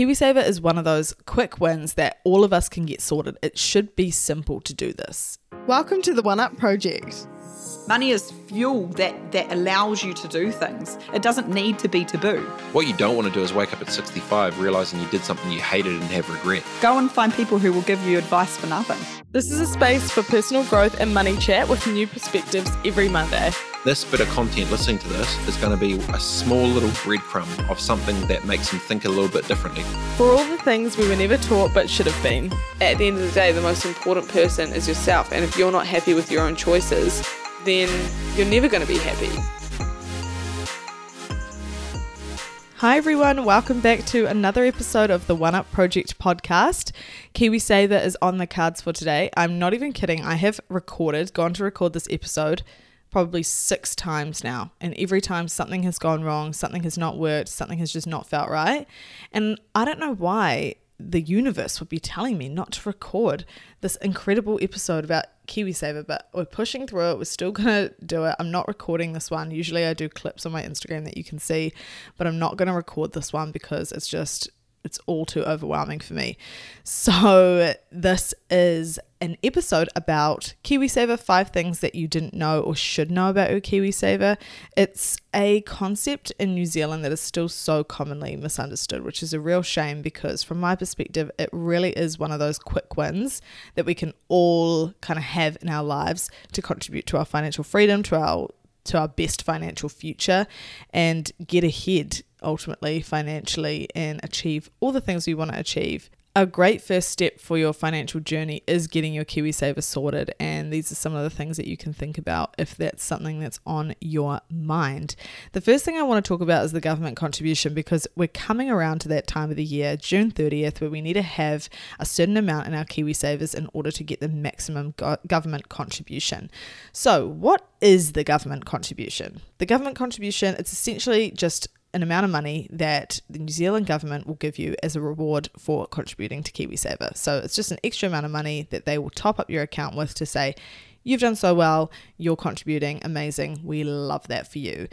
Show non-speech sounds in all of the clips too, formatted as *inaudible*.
KiwiSaver is one of those quick wins that all of us can get sorted. It should be simple to do this. Welcome to the One Up Project. Money is fuel that, that allows you to do things. It doesn't need to be taboo. What you don't want to do is wake up at 65 realizing you did something you hated and have regret. Go and find people who will give you advice for nothing. This is a space for personal growth and money chat with new perspectives every Monday. This bit of content, listening to this, is going to be a small little breadcrumb of something that makes them think a little bit differently. For all the things we were never taught but should have been. At the end of the day, the most important person is yourself, and if you're not happy with your own choices, then you're never going to be happy. Hi, everyone. Welcome back to another episode of the One Up Project podcast. KiwiSaver is on the cards for today. I'm not even kidding. I have recorded, gone to record this episode probably six times now. And every time something has gone wrong, something has not worked, something has just not felt right. And I don't know why the universe would be telling me not to record this incredible episode about KiwiSaver, but we're pushing through it. We're still *laughs* going to do it. I'm not recording this one. Usually I do clips on my Instagram that you can see, but I'm not going to record this one because it's just it's all too overwhelming for me. So, this is an episode about KiwiSaver five things that you didn't know or should know about your KiwiSaver. It's a concept in New Zealand that is still so commonly misunderstood, which is a real shame because, from my perspective, it really is one of those quick wins that we can all kind of have in our lives to contribute to our financial freedom, to our to our best financial future and get ahead ultimately financially and achieve all the things we want to achieve. A great first step for your financial journey is getting your KiwiSaver sorted, and these are some of the things that you can think about if that's something that's on your mind. The first thing I want to talk about is the government contribution because we're coming around to that time of the year, June 30th, where we need to have a certain amount in our KiwiSavers in order to get the maximum go- government contribution. So, what is the government contribution? The government contribution, it's essentially just an amount of money that the New Zealand government will give you as a reward for contributing to KiwiSaver. So it's just an extra amount of money that they will top up your account with to say, You've done so well, you're contributing, amazing, we love that for you.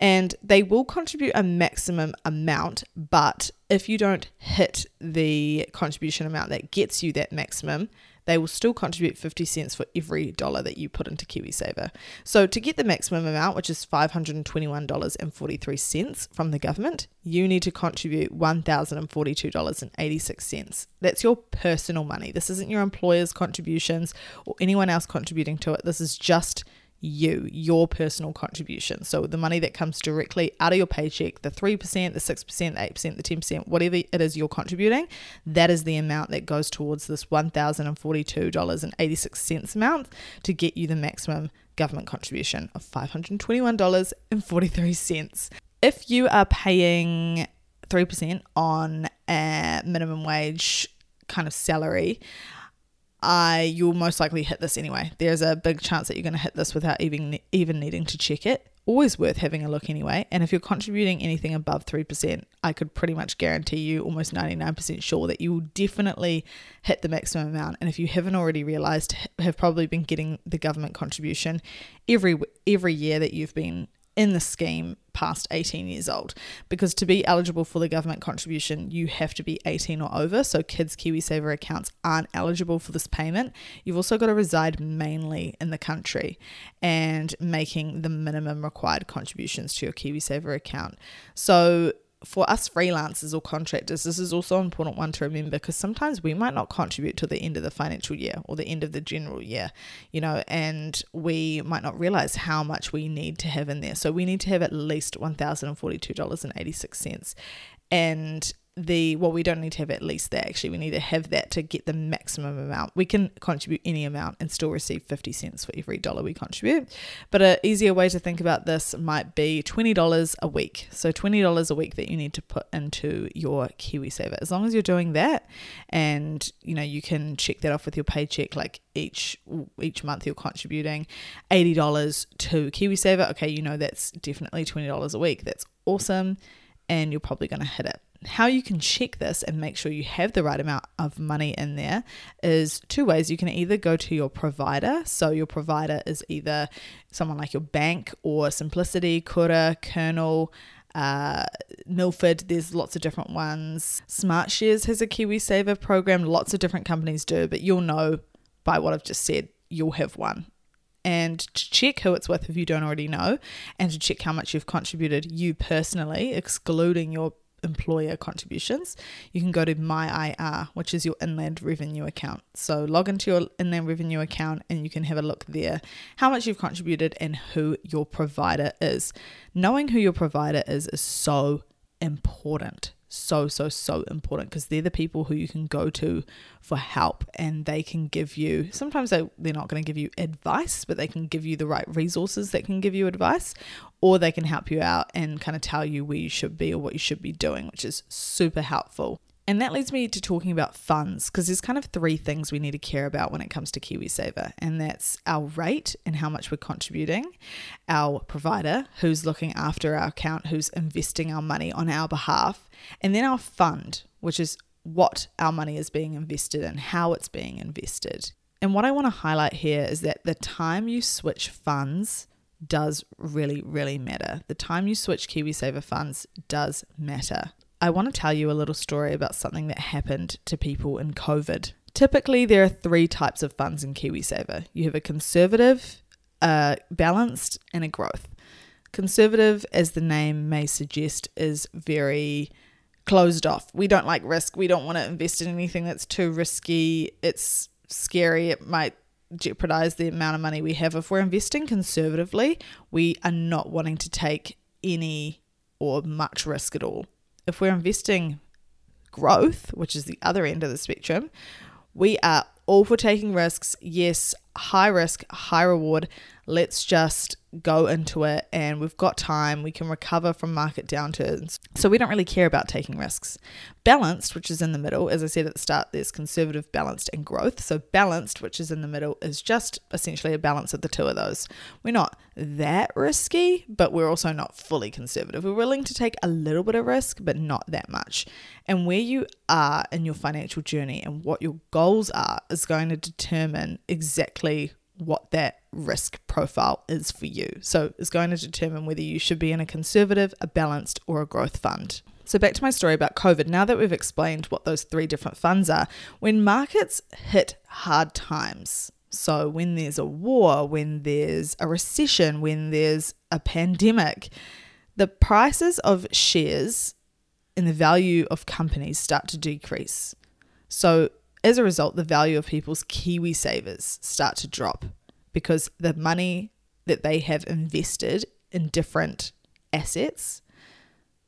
And they will contribute a maximum amount, but if you don't hit the contribution amount that gets you that maximum, they will still contribute 50 cents for every dollar that you put into KiwiSaver. So to get the maximum amount, which is $521.43 from the government, you need to contribute $1,042.86. That's your personal money. This isn't your employer's contributions or anyone else contributing to it. This is just you, your personal contribution. So the money that comes directly out of your paycheck, the 3%, the 6%, the 8%, the 10%, whatever it is you're contributing, that is the amount that goes towards this $1,042.86 amount to get you the maximum government contribution of $521.43. If you are paying 3% on a minimum wage kind of salary, I you'll most likely hit this anyway. There's a big chance that you're going to hit this without even even needing to check it. Always worth having a look anyway. And if you're contributing anything above 3%, I could pretty much guarantee you almost 99% sure that you will definitely hit the maximum amount. And if you haven't already realized, have probably been getting the government contribution every every year that you've been in the scheme past 18 years old. Because to be eligible for the government contribution you have to be 18 or over. So kids KiwiSaver accounts aren't eligible for this payment. You've also got to reside mainly in the country and making the minimum required contributions to your KiwiSaver account. So for us freelancers or contractors, this is also an important one to remember because sometimes we might not contribute to the end of the financial year or the end of the general year, you know, and we might not realize how much we need to have in there. So we need to have at least $1,042.86. And the well we don't need to have at least that. Actually we need to have that to get the maximum amount. We can contribute any amount and still receive 50 cents for every dollar we contribute. But an easier way to think about this might be $20 a week. So $20 a week that you need to put into your KiwiSaver as long as you're doing that and you know you can check that off with your paycheck like each each month you're contributing $80 to KiwiSaver okay you know that's definitely $20 a week. That's awesome. And you're probably going to hit it how you can check this and make sure you have the right amount of money in there is two ways. You can either go to your provider, so your provider is either someone like your bank or Simplicity, Koura, Kernel, uh, Milford, there's lots of different ones. Smart Shares has a KiwiSaver program. Lots of different companies do, but you'll know by what I've just said, you'll have one. And to check who it's with if you don't already know, and to check how much you've contributed you personally, excluding your employer contributions, you can go to MyIR, which is your inland revenue account. So log into your inland revenue account and you can have a look there how much you've contributed and who your provider is. Knowing who your provider is is so important so so so important because they're the people who you can go to for help and they can give you sometimes they, they're not going to give you advice but they can give you the right resources that can give you advice or they can help you out and kind of tell you where you should be or what you should be doing which is super helpful and that leads me to talking about funds because there's kind of three things we need to care about when it comes to KiwiSaver, and that's our rate and how much we're contributing, our provider who's looking after our account, who's investing our money on our behalf, and then our fund, which is what our money is being invested in, how it's being invested. And what I want to highlight here is that the time you switch funds does really, really matter. The time you switch KiwiSaver funds does matter. I want to tell you a little story about something that happened to people in COVID. Typically, there are three types of funds in KiwiSaver you have a conservative, a balanced, and a growth. Conservative, as the name may suggest, is very closed off. We don't like risk. We don't want to invest in anything that's too risky. It's scary. It might jeopardize the amount of money we have. If we're investing conservatively, we are not wanting to take any or much risk at all if we're investing growth, which is the other end of the spectrum, we are all for taking risks. Yes, high risk, high reward. Let's just go into it and we've got time. We can recover from market downturns. So we don't really care about taking risks. Balanced, which is in the middle, as I said at the start, there's conservative, balanced, and growth. So balanced, which is in the middle, is just essentially a balance of the two of those. We're not that risky, but we're also not fully conservative. We're willing to take a little bit of risk, but not that much. And where you are in your financial journey and what your goals are is going to determine exactly what that risk profile is for you. So it's going to determine whether you should be in a conservative, a balanced, or a growth fund. So back to my story about COVID. Now that we've explained what those three different funds are, when markets hit hard times, so when there's a war, when there's a recession, when there's a pandemic, the prices of shares and the value of companies start to decrease. So as a result, the value of people's Kiwi savers start to drop because the money that they have invested in different assets,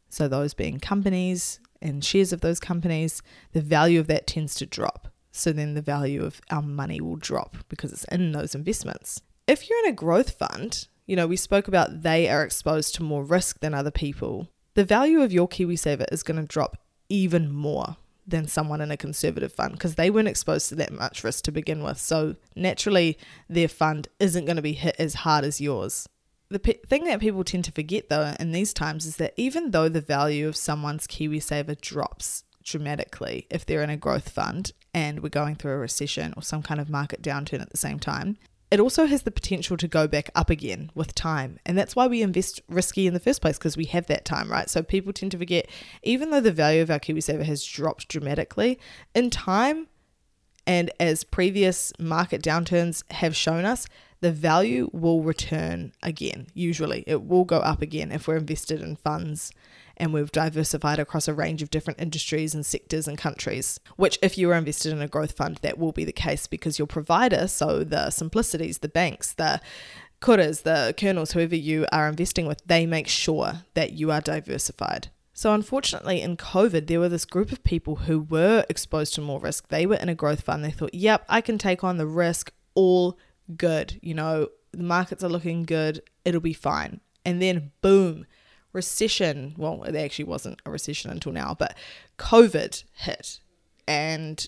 so those being companies and shares of those companies, the value of that tends to drop. So then the value of our money will drop because it's in those investments. If you're in a growth fund, you know, we spoke about they are exposed to more risk than other people. The value of your KiwiSaver is going to drop even more than someone in a conservative fund because they weren't exposed to that much risk to begin with. So naturally, their fund isn't going to be hit as hard as yours. The pe- thing that people tend to forget though in these times is that even though the value of someone's KiwiSaver drops dramatically if they're in a growth fund and we're going through a recession or some kind of market downturn at the same time, it also has the potential to go back up again with time. And that's why we invest risky in the first place because we have that time, right? So people tend to forget, even though the value of our KiwiSaver has dropped dramatically, in time, and as previous market downturns have shown us, the value will return again. Usually, it will go up again if we're invested in funds and we've diversified across a range of different industries and sectors and countries. Which, if you are invested in a growth fund, that will be the case because your provider, so the simplicities, the banks, the Kouras, the kernels, whoever you are investing with, they make sure that you are diversified. So, unfortunately, in COVID, there were this group of people who were exposed to more risk. They were in a growth fund. They thought, yep, I can take on the risk, all good. You know, the markets are looking good, it'll be fine. And then, boom, recession, well, it actually wasn't a recession until now, but COVID hit and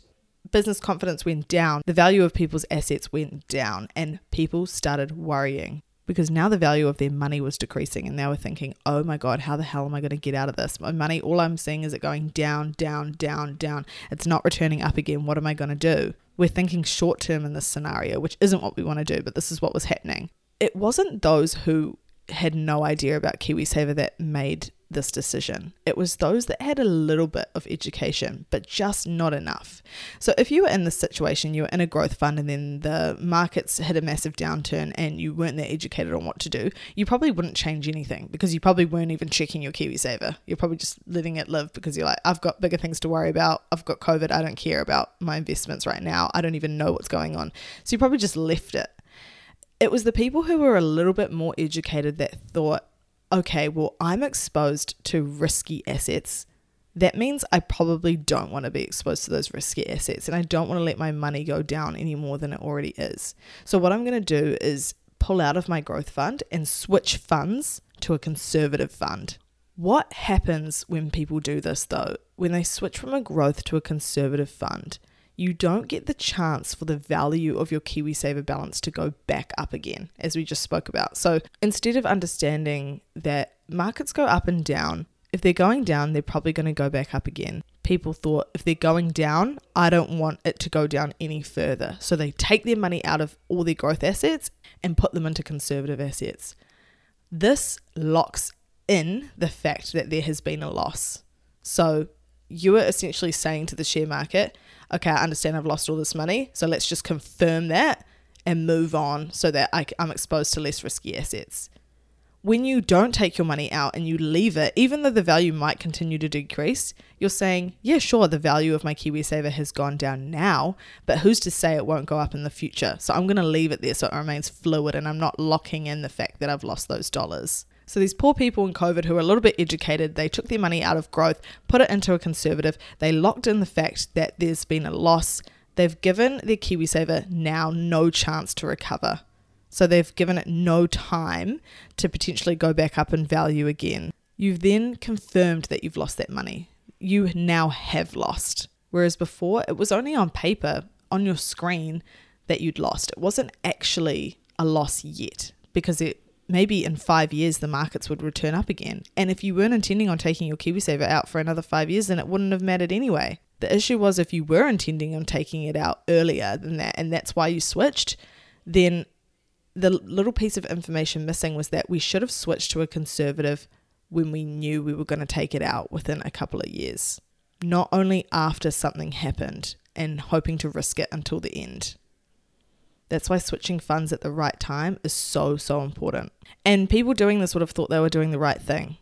business confidence went down. The value of people's assets went down and people started worrying because now the value of their money was decreasing and they were thinking, oh my God, how the hell am I going to get out of this? My money, all I'm seeing is it going down, down, down, down. It's not returning up again. What am I going to do? We're thinking short term in this scenario, which isn't what we want to do, but this is what was happening. It wasn't those who had no idea about KiwiSaver that made this decision. It was those that had a little bit of education, but just not enough. So, if you were in this situation, you were in a growth fund and then the markets hit a massive downturn and you weren't that educated on what to do, you probably wouldn't change anything because you probably weren't even checking your KiwiSaver. You're probably just letting it live because you're like, I've got bigger things to worry about. I've got COVID. I don't care about my investments right now. I don't even know what's going on. So, you probably just left it. It was the people who were a little bit more educated that thought, okay, well, I'm exposed to risky assets. That means I probably don't want to be exposed to those risky assets and I don't want to let my money go down any more than it already is. So, what I'm going to do is pull out of my growth fund and switch funds to a conservative fund. What happens when people do this though? When they switch from a growth to a conservative fund, you don't get the chance for the value of your KiwiSaver balance to go back up again, as we just spoke about. So instead of understanding that markets go up and down, if they're going down, they're probably going to go back up again. People thought if they're going down, I don't want it to go down any further. So they take their money out of all their growth assets and put them into conservative assets. This locks in the fact that there has been a loss. So you are essentially saying to the share market, okay, I understand I've lost all this money. So let's just confirm that and move on so that I, am exposed to less risky assets. When you don't take your money out and you leave it, even though the value might continue to decrease, you're saying, yeah, sure, the value of my KiwiSaver has gone down now, but who's to say it won't go up in the future? So I'm going to leave it there so it remains fluid and I'm not locking in the fact that I've lost those dollars. So these poor people in COVID who are a little bit educated, they took their money out of growth, put it into a conservative. They locked in the fact that there's been a loss. They've given their KiwiSaver now no chance to recover. So they've given it no time to potentially go back up in value again. You've then confirmed that you've lost that money. You now have lost. Whereas before, it was only on paper, on your screen, that you'd lost. It wasn't actually a loss yet because it maybe in five years the markets would return up again. And if you weren't intending on taking your KiwiSaver out for another five years, then it wouldn't have mattered anyway. The issue was if you were intending on taking it out earlier than that, and that's why you switched, then the little piece of information missing was that we should have switched to a conservative when we knew we were going to take it out within a couple of years, not only after something happened and hoping to risk it until the end. That's why switching funds at the right time is so, so important. And people doing this would have thought they were doing the right thing.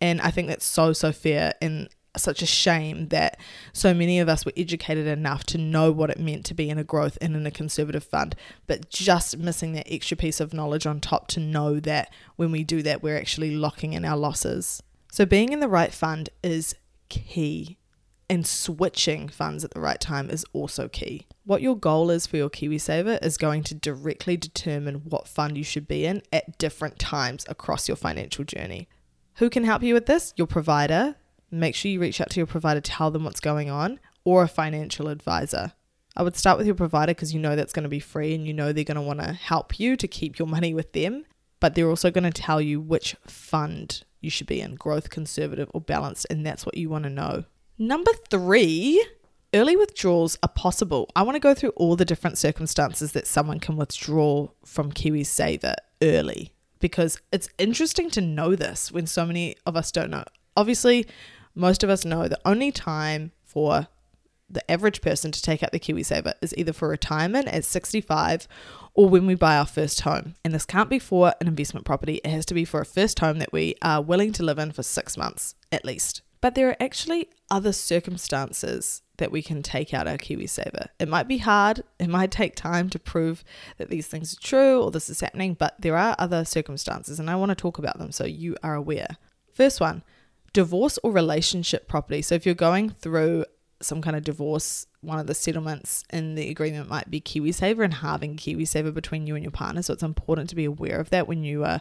And I think that's so, so fair and such a shame that so many of us were educated enough to know what it meant to be in a growth and in a conservative fund, but just missing that extra piece of knowledge on top to know that when we do that, we're actually locking in our losses. So, being in the right fund is key and switching funds at the right time is also key. What your goal is for your KiwiSaver is going to directly determine what fund you should be in at different times across your financial journey. Who can help you with this? Your provider. Make sure you reach out to your provider, tell them what's going on, or a financial advisor. I would start with your provider because you know that's going to be free and you know they're going to want to help you to keep your money with them, but they're also going to tell you which fund you should be in growth, conservative, or balanced, and that's what you want to know. Number three, early withdrawals are possible. I want to go through all the different circumstances that someone can withdraw from KiwiSaver early because it's interesting to know this when so many of us don't know. Obviously, most of us know the only time for the average person to take out the KiwiSaver is either for retirement at 65 or when we buy our first home. And this can't be for an investment property, it has to be for a first home that we are willing to live in for six months at least. But there are actually other circumstances that we can take out our KiwiSaver. It might be hard, it might take time to prove that these things are true or this is happening, but there are other circumstances and I want to talk about them so you are aware. First one, divorce or relationship property. So if you're going through some kind of divorce, one of the settlements in the agreement might be KiwiSaver and halving KiwiSaver between you and your partner. So it's important to be aware of that when you are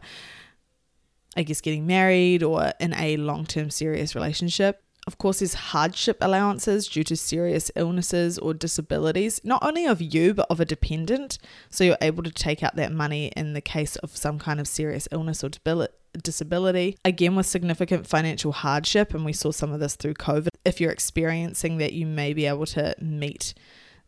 I guess, getting married or in a long term serious relationship. Of course, there's hardship allowances due to serious illnesses or disabilities, not only of you, but of a dependent. So you're able to take out that money in the case of some kind of serious illness or disability. Again, with significant financial hardship, and we saw some of this through COVID. If you're experiencing that, you may be able to meet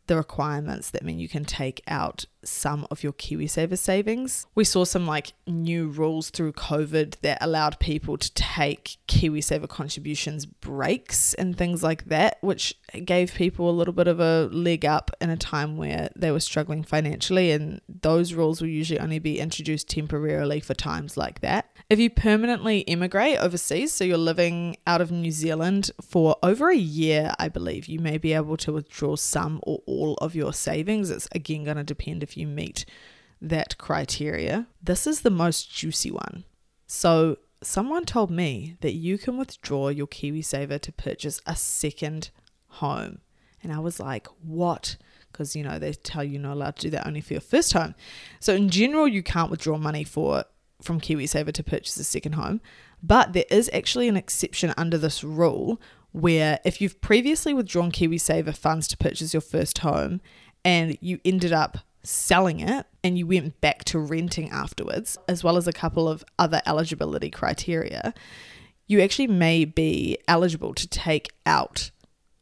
the requirements that mean you can take out some of your KiwiSaver savings. We saw some like new rules through COVID that allowed people to take KiwiSaver contributions breaks and things like that, which gave people a little bit of a leg up in a time where they were struggling financially. And those rules will usually only be introduced temporarily for times like that. If you permanently immigrate overseas, so you're living out of New Zealand for over a year, I believe, you may be able to withdraw some or all of your savings. It's again going to depend if you meet that criteria. This is the most juicy one. So, someone told me that you can withdraw your KiwiSaver to purchase a second home. And I was like, what? Because, you know, they tell you you're not allowed to do that only for your first home. So, in general, you can't withdraw money for from KiwiSaver to purchase a second home. But there is actually an exception under this rule where if you've previously withdrawn KiwiSaver funds to purchase your first home and you ended up selling it and you went back to renting afterwards, as well as a couple of other eligibility criteria, you actually may be eligible to take out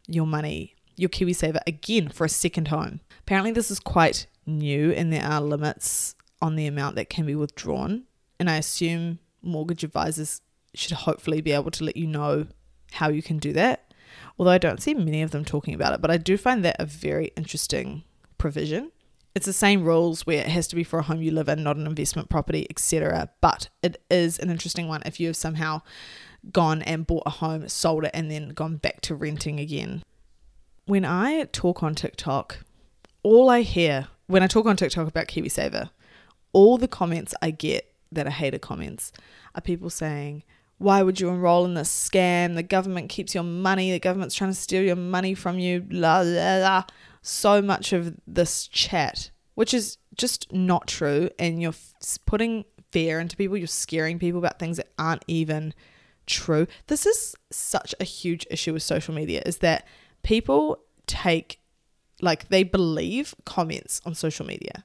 your money, your KiwiSaver again for a second home. Apparently, this is quite new and there are limits on the amount that can be withdrawn. And I assume mortgage advisors should hopefully be able to let you know how you can do that. Although I don't see many of them talking about it, but I do find that a very interesting provision. It's the same rules where it has to be for a home you live in, not an investment property, etc. But it is an interesting one if you have somehow gone and bought a home, sold it, and then gone back to renting again. When I talk on TikTok, all I hear when I talk on TikTok about KiwiSaver, all the comments I get that are hater comments are people saying, why would you enroll in this scam? The government keeps your money. The government's trying to steal your money from you. La la la so much of this chat, which is just not true, and you're putting fear into people, you're scaring people about things that aren't even true. This is such a huge issue with social media is that people take like they believe comments on social media.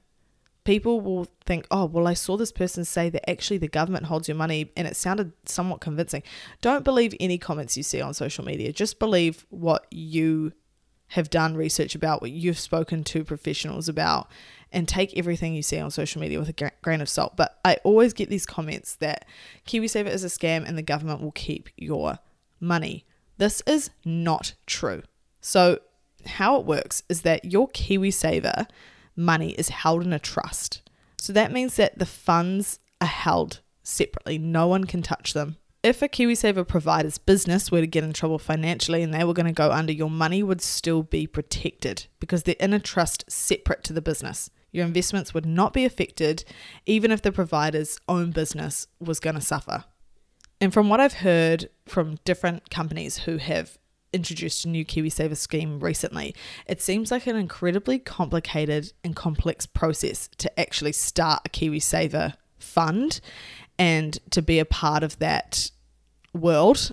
People will think, oh, well, I saw this person say that actually the government holds your money and it sounded somewhat convincing. Don't believe any comments you see on social media. Just believe what you have done research about, what you've spoken to professionals about, and take everything you see on social media with a grain of salt. But I always get these comments that KiwiSaver is a scam and the government will keep your money. This is not true. So, how it works is that your KiwiSaver money is held in a trust. So that means that the funds are held separately. No one can touch them if a KiwiSaver provider's business were to get in trouble financially and they were going to go under, your money would still be protected because they're in a trust separate to the business. Your investments would not be affected even if the provider's own business was going to suffer. And from what I've heard from different companies who have introduced a new KiwiSaver scheme recently, it seems like an incredibly complicated and complex process to actually start a KiwiSaver fund and to be a part of that world.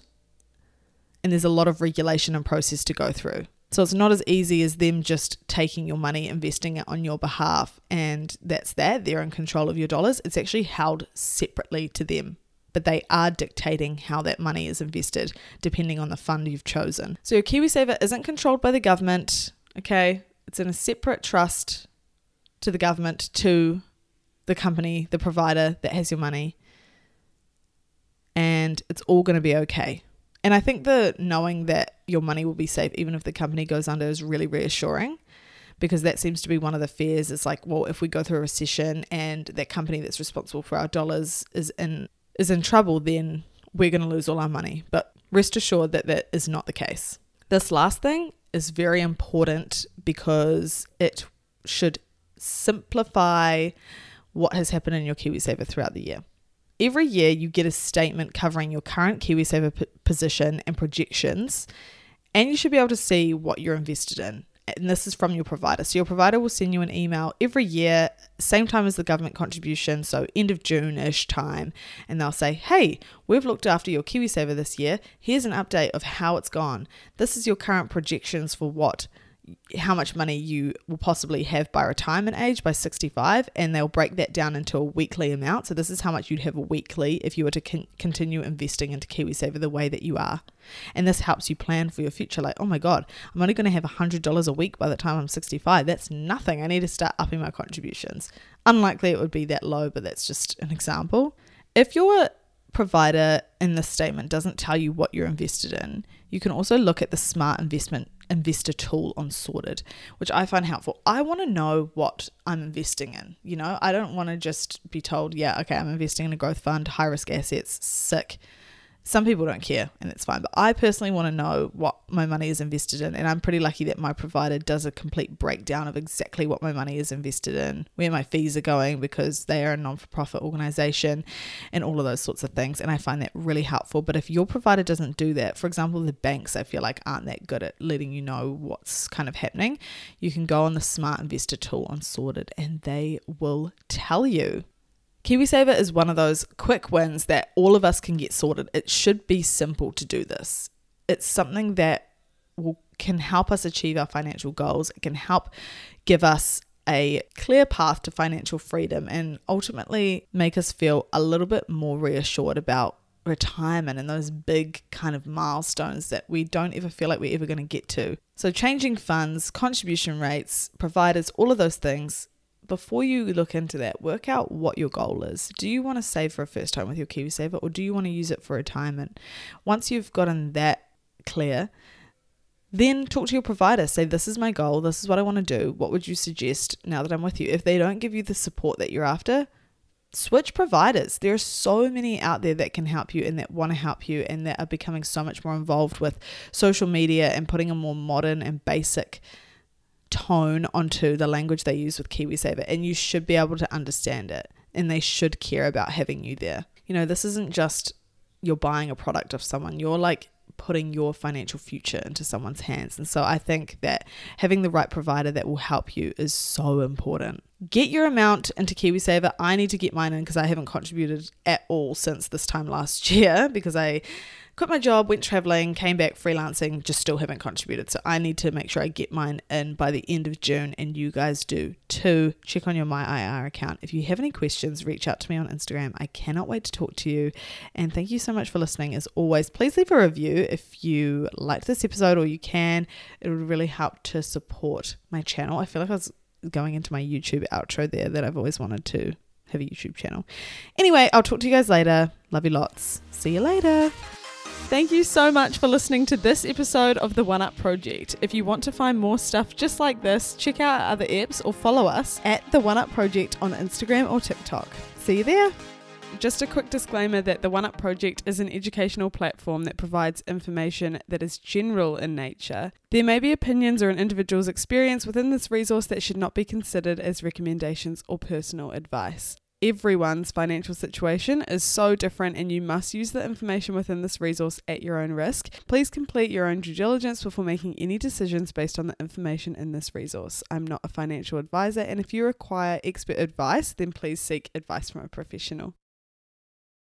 And there's a lot of regulation and process to go through. So it's not as easy as them just taking your money, investing it on your behalf, and that's that. They're in control of your dollars. It's actually held separately to them, but they are dictating how that money is invested depending on the fund you've chosen. So your KiwiSaver isn't controlled by the government, okay? It's in a separate trust to the government, to the company, the provider that has your money and it's all going to be okay. And I think the knowing that your money will be safe even if the company goes under is really reassuring because that seems to be one of the fears. It's like, well, if we go through a recession and that company that's responsible for our dollars is in is in trouble, then we're going to lose all our money. But rest assured that that is not the case. This last thing is very important because it should simplify what has happened in your KiwiSaver throughout the year. Every year, you get a statement covering your current KiwiSaver p- position and projections, and you should be able to see what you're invested in. And this is from your provider. So, your provider will send you an email every year, same time as the government contribution, so end of June ish time, and they'll say, Hey, we've looked after your KiwiSaver this year. Here's an update of how it's gone. This is your current projections for what how much money you will possibly have by retirement age by 65 and they'll break that down into a weekly amount. So this is how much you'd have weekly if you were to con- continue investing into KiwiSaver the way that you are. And this helps you plan for your future. Like oh my god I'm only going to have $100 a week by the time I'm 65 that's nothing. I need to start upping my contributions. Unlikely it would be that low but that's just an example. If your provider in this statement doesn't tell you what you're invested in you can also look at the smart investment investor tool on Sorted, which I find helpful. I want to know what I'm investing in. You know, I don't want to just be told, yeah, okay, I'm investing in a growth fund, high risk assets, sick. Some people don't care and it's fine, but I personally want to know what my money is invested in. And I'm pretty lucky that my provider does a complete breakdown of exactly what my money is invested in, where my fees are going because they are a non for profit organization, and all of those sorts of things. And I find that really helpful. But if your provider doesn't do that, for example, the banks I feel like aren't that good at letting you know what's kind of happening, you can go on the Smart Investor tool on Sorted and they will tell you. KiwiSaver is one of those quick wins that all of us can get sorted. It should be simple to do this. It's something that will, can help us achieve our financial goals. It can help give us a clear path to financial freedom and ultimately make us feel a little bit more reassured about retirement and those big kind of milestones that we don't ever feel like we're ever going to get to. So, changing funds, contribution rates, providers, all of those things before you look into that, work out what your goal is. Do you want to save for a first home with your KiwiSaver or do you want to use it for retirement? Once you've gotten that clear, then talk to your provider. Say, This is my goal. This is what I want to do. What would you suggest now that I'm with you? If they don't give you the support that you're after, switch providers. There are so many out there that can help you and that want to help you and that are becoming so much more involved with social media and putting a more modern and basic tone onto the language they use with KiwiSaver, and you should be able to understand it, and they should care about having you there. You know, this isn't just you're buying a product of someone, you're like putting your financial future into someone's hands. And so I think that having the right provider that will help you is so important. Get your amount into KiwiSaver. I need to get mine in because I haven't contributed at all since this time last *laughs* year because I quit my job, went traveling, came back freelancing, just still haven't contributed. So I need to make sure I get mine in by the end of June, and you guys do too. Check on your My IR account. If you have any questions, reach out to me on Instagram. I cannot wait to talk to you. And thank you so much for listening. As always, please leave a review if you liked this episode or you can. It would really help to support my channel. I feel like I was going into my YouTube outro there that I've always wanted to have a YouTube channel. Anyway, I'll talk to you guys later. Love you lots. See you later. Thank you so much for listening to this episode of the One Up Project. If you want to find more stuff just like this, check out our other apps or follow us at the One Up Project on Instagram or TikTok. See you there. Just a quick disclaimer that the One Up Project is an educational platform that provides information that is general in nature. There may be opinions or an individual's experience within this resource that should not be considered as recommendations or personal advice everyone's financial situation is so different and you must use the information within this resource at your own risk. Please complete your own due diligence before making any decisions based on the information in this resource. I'm not a financial advisor, and if you require expert advice, then please seek advice from a professional.